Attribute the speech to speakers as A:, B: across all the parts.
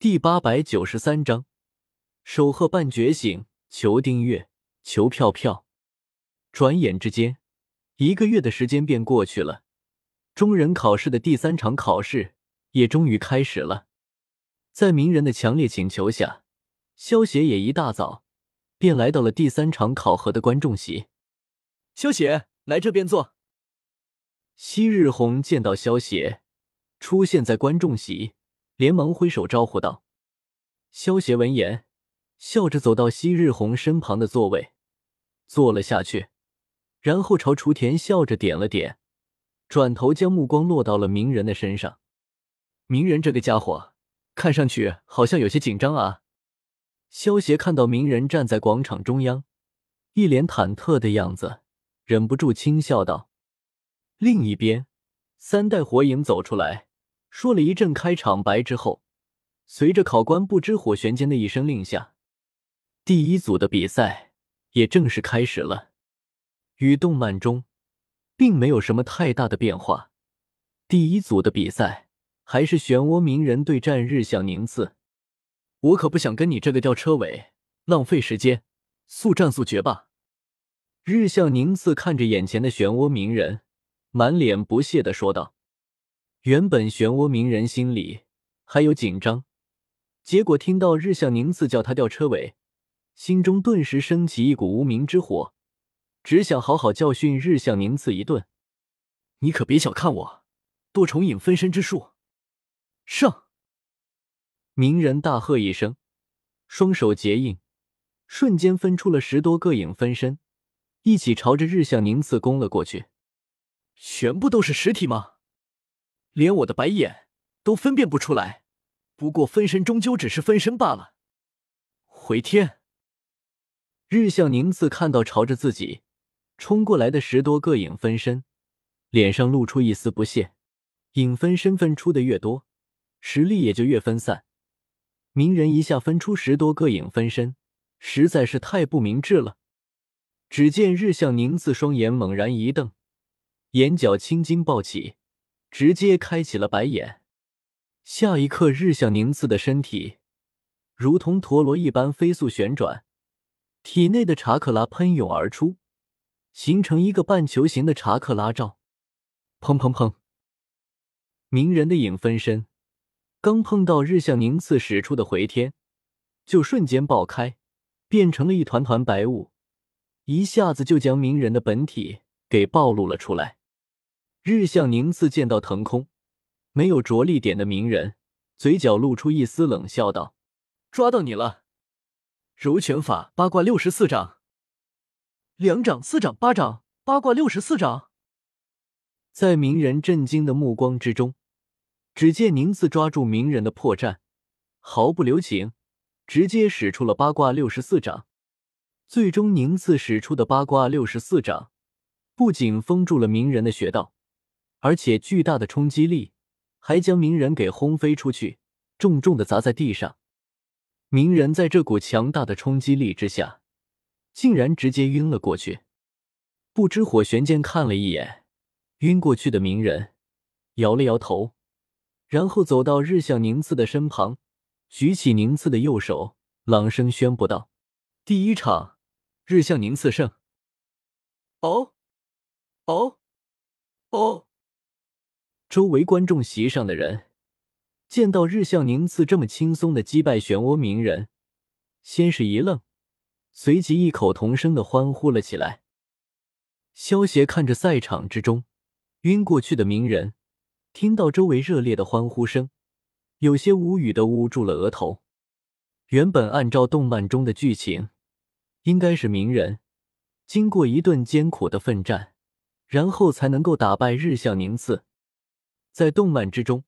A: 第八百九十三章，守鹤半觉醒。求订阅，求票票。转眼之间，一个月的时间便过去了。中人考试的第三场考试也终于开始了。在鸣人的强烈请求下，萧协也一大早便来到了第三场考核的观众席。
B: 萧协，来这边坐。
A: 昔日红见到萧协出现在观众席，连忙挥手招呼道：“萧邪，闻言。”笑着走到昔日红身旁的座位，坐了下去，然后朝雏田笑着点了点，转头将目光落到了鸣人的身上。鸣人这个家伙，看上去好像有些紧张啊。萧邪看到鸣人站在广场中央，一脸忐忑的样子，忍不住轻笑道。另一边，三代火影走出来，说了一阵开场白之后，随着考官不知火玄间的一声令下。第一组的比赛也正式开始了，与动漫中并没有什么太大的变化。第一组的比赛还是漩涡鸣人对战日向宁次。我可不想跟你这个吊车尾浪费时间，速战速决吧！日向宁次看着眼前的漩涡鸣人，满脸不屑的说道。原本漩涡鸣人心里还有紧张，结果听到日向宁次叫他吊车尾。心中顿时升起一股无名之火，只想好好教训日向宁次一顿。你可别小看我，多重影分身之术！上！鸣人大喝一声，双手结印，瞬间分出了十多个影分身，一起朝着日向宁次攻了过去。全部都是实体吗？连我的白眼都分辨不出来。不过分身终究只是分身罢了。回天！日向宁次看到朝着自己冲过来的十多个影分身，脸上露出一丝不屑。影分身分出的越多，实力也就越分散。鸣人一下分出十多个影分身，实在是太不明智了。只见日向宁次双眼猛然一瞪，眼角青筋暴起，直接开启了白眼。下一刻，日向宁次的身体如同陀螺一般飞速旋转。体内的查克拉喷涌而出，形成一个半球形的查克拉罩。砰砰砰！鸣人的影分身刚碰到日向宁次使出的回天，就瞬间爆开，变成了一团团白雾，一下子就将鸣人的本体给暴露了出来。日向宁次见到腾空没有着力点的鸣人，嘴角露出一丝冷笑，道：“抓到你了。”柔拳法八卦六十四掌，两掌四掌八掌八卦六十四掌。在鸣人震惊的目光之中，只见宁次抓住鸣人的破绽，毫不留情，直接使出了八卦六十四掌。最终，宁次使出的八卦六十四掌不仅封住了鸣人的穴道，而且巨大的冲击力还将鸣人给轰飞出去，重重的砸在地上。鸣人在这股强大的冲击力之下，竟然直接晕了过去。不知火玄剑看了一眼晕过去的鸣人，摇了摇头，然后走到日向宁次的身旁，举起宁次的右手，朗声宣布道：“第一场，日向宁次胜。”哦，哦，哦！周围观众席上的人。见到日向宁次这么轻松的击败漩涡鸣人，先是一愣，随即异口同声的欢呼了起来。萧协看着赛场之中晕过去的鸣人，听到周围热烈的欢呼声，有些无语的捂住了额头。原本按照动漫中的剧情，应该是鸣人经过一顿艰苦的奋战，然后才能够打败日向宁次，在动漫之中。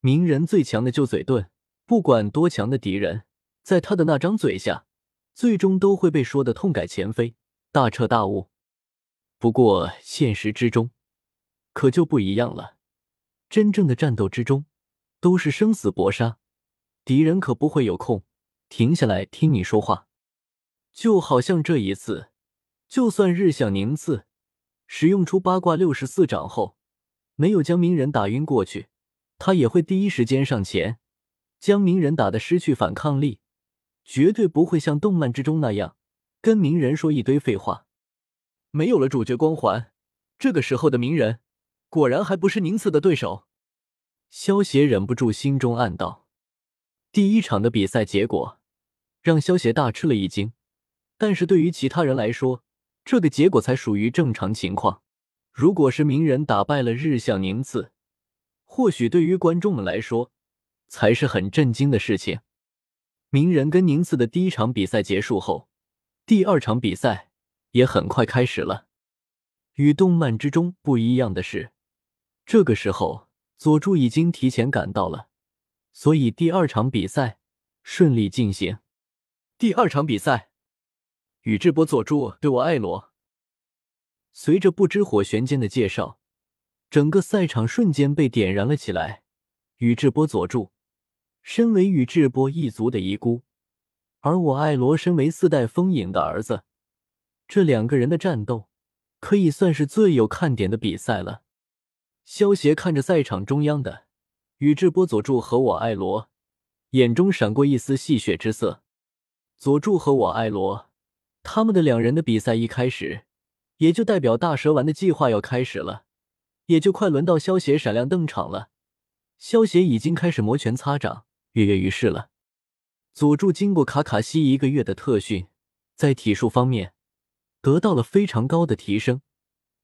A: 鸣人最强的就嘴遁，不管多强的敌人，在他的那张嘴下，最终都会被说的痛改前非，大彻大悟。不过现实之中，可就不一样了。真正的战斗之中，都是生死搏杀，敌人可不会有空停下来听你说话。就好像这一次，就算日向宁次使用出八卦六十四掌后，没有将鸣人打晕过去。他也会第一时间上前将鸣人打得失去反抗力，绝对不会像动漫之中那样跟鸣人说一堆废话。
B: 没有了主角光环，这个时候的鸣人果然还不是宁次的对手。
A: 萧协忍不住心中暗道。第一场的比赛结果让萧协大吃了一惊，但是对于其他人来说，这个结果才属于正常情况。如果是鸣人打败了日向宁次，或许对于观众们来说才是很震惊的事情。鸣人跟宁次的第一场比赛结束后，第二场比赛也很快开始了。与动漫之中不一样的是，这个时候佐助已经提前赶到了，所以第二场比赛顺利进行。
B: 第二场比赛，宇智波佐助对我爱罗。
A: 随着不知火玄间的介绍，整个赛场瞬间被点燃了起来。宇智波佐助身为宇智波一族的遗孤，而我爱罗身为四代风影的儿子，这两个人的战斗可以算是最有看点的比赛了。萧协看着赛场中央的宇智波佐助和我爱罗，眼中闪过一丝戏谑之色。佐助和我爱罗，他们的两人的比赛一开始。也就代表大蛇丸的计划要开始了，也就快轮到萧邪闪亮登场了。萧邪已经开始摩拳擦掌，跃跃欲试了。佐助经过卡卡西一个月的特训，在体术方面得到了非常高的提升，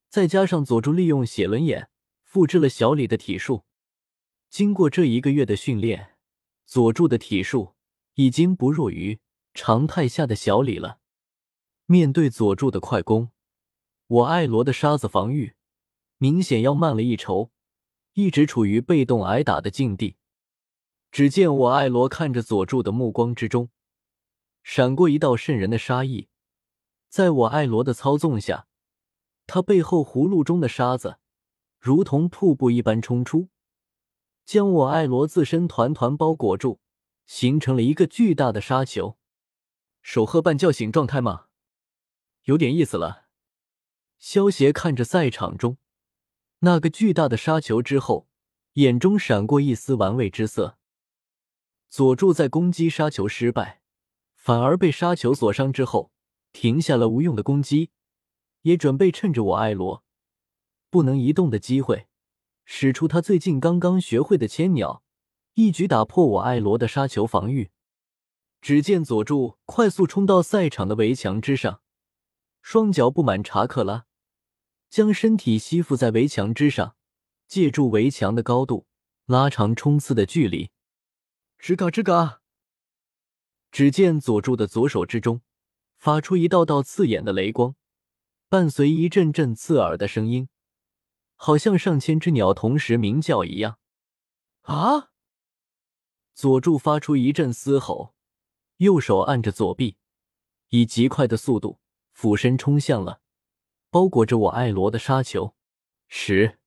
A: 再加上佐助利用写轮眼复制了小李的体术，经过这一个月的训练，佐助的体术已经不弱于常态下的小李了。面对佐助的快攻。我爱罗的沙子防御明显要慢了一筹，一直处于被动挨打的境地。只见我爱罗看着佐助的目光之中，闪过一道渗人的杀意。在我爱罗的操纵下，他背后葫芦中的沙子如同瀑布一般冲出，将我爱罗自身团团包裹住，形成了一个巨大的沙球。
B: 守鹤半叫醒状态吗？有点意思了。
A: 萧协看着赛场中那个巨大的沙球之后，眼中闪过一丝玩味之色。佐助在攻击沙球失败，反而被沙球所伤之后，停下了无用的攻击，也准备趁着我爱罗不能移动的机会，使出他最近刚刚学会的千鸟，一举打破我爱罗的沙球防御。只见佐助快速冲到赛场的围墙之上，双脚布满查克拉。将身体吸附在围墙之上，借助围墙的高度拉长冲刺的距离。
B: 吱嘎吱嘎！
A: 只见佐助的左手之中发出一道道刺眼的雷光，伴随一阵阵刺耳的声音，好像上千只鸟同时鸣叫一样。
B: 啊！
A: 佐助发出一阵嘶吼，右手按着左臂，以极快的速度俯身冲向了。包裹着我爱罗的沙球，十。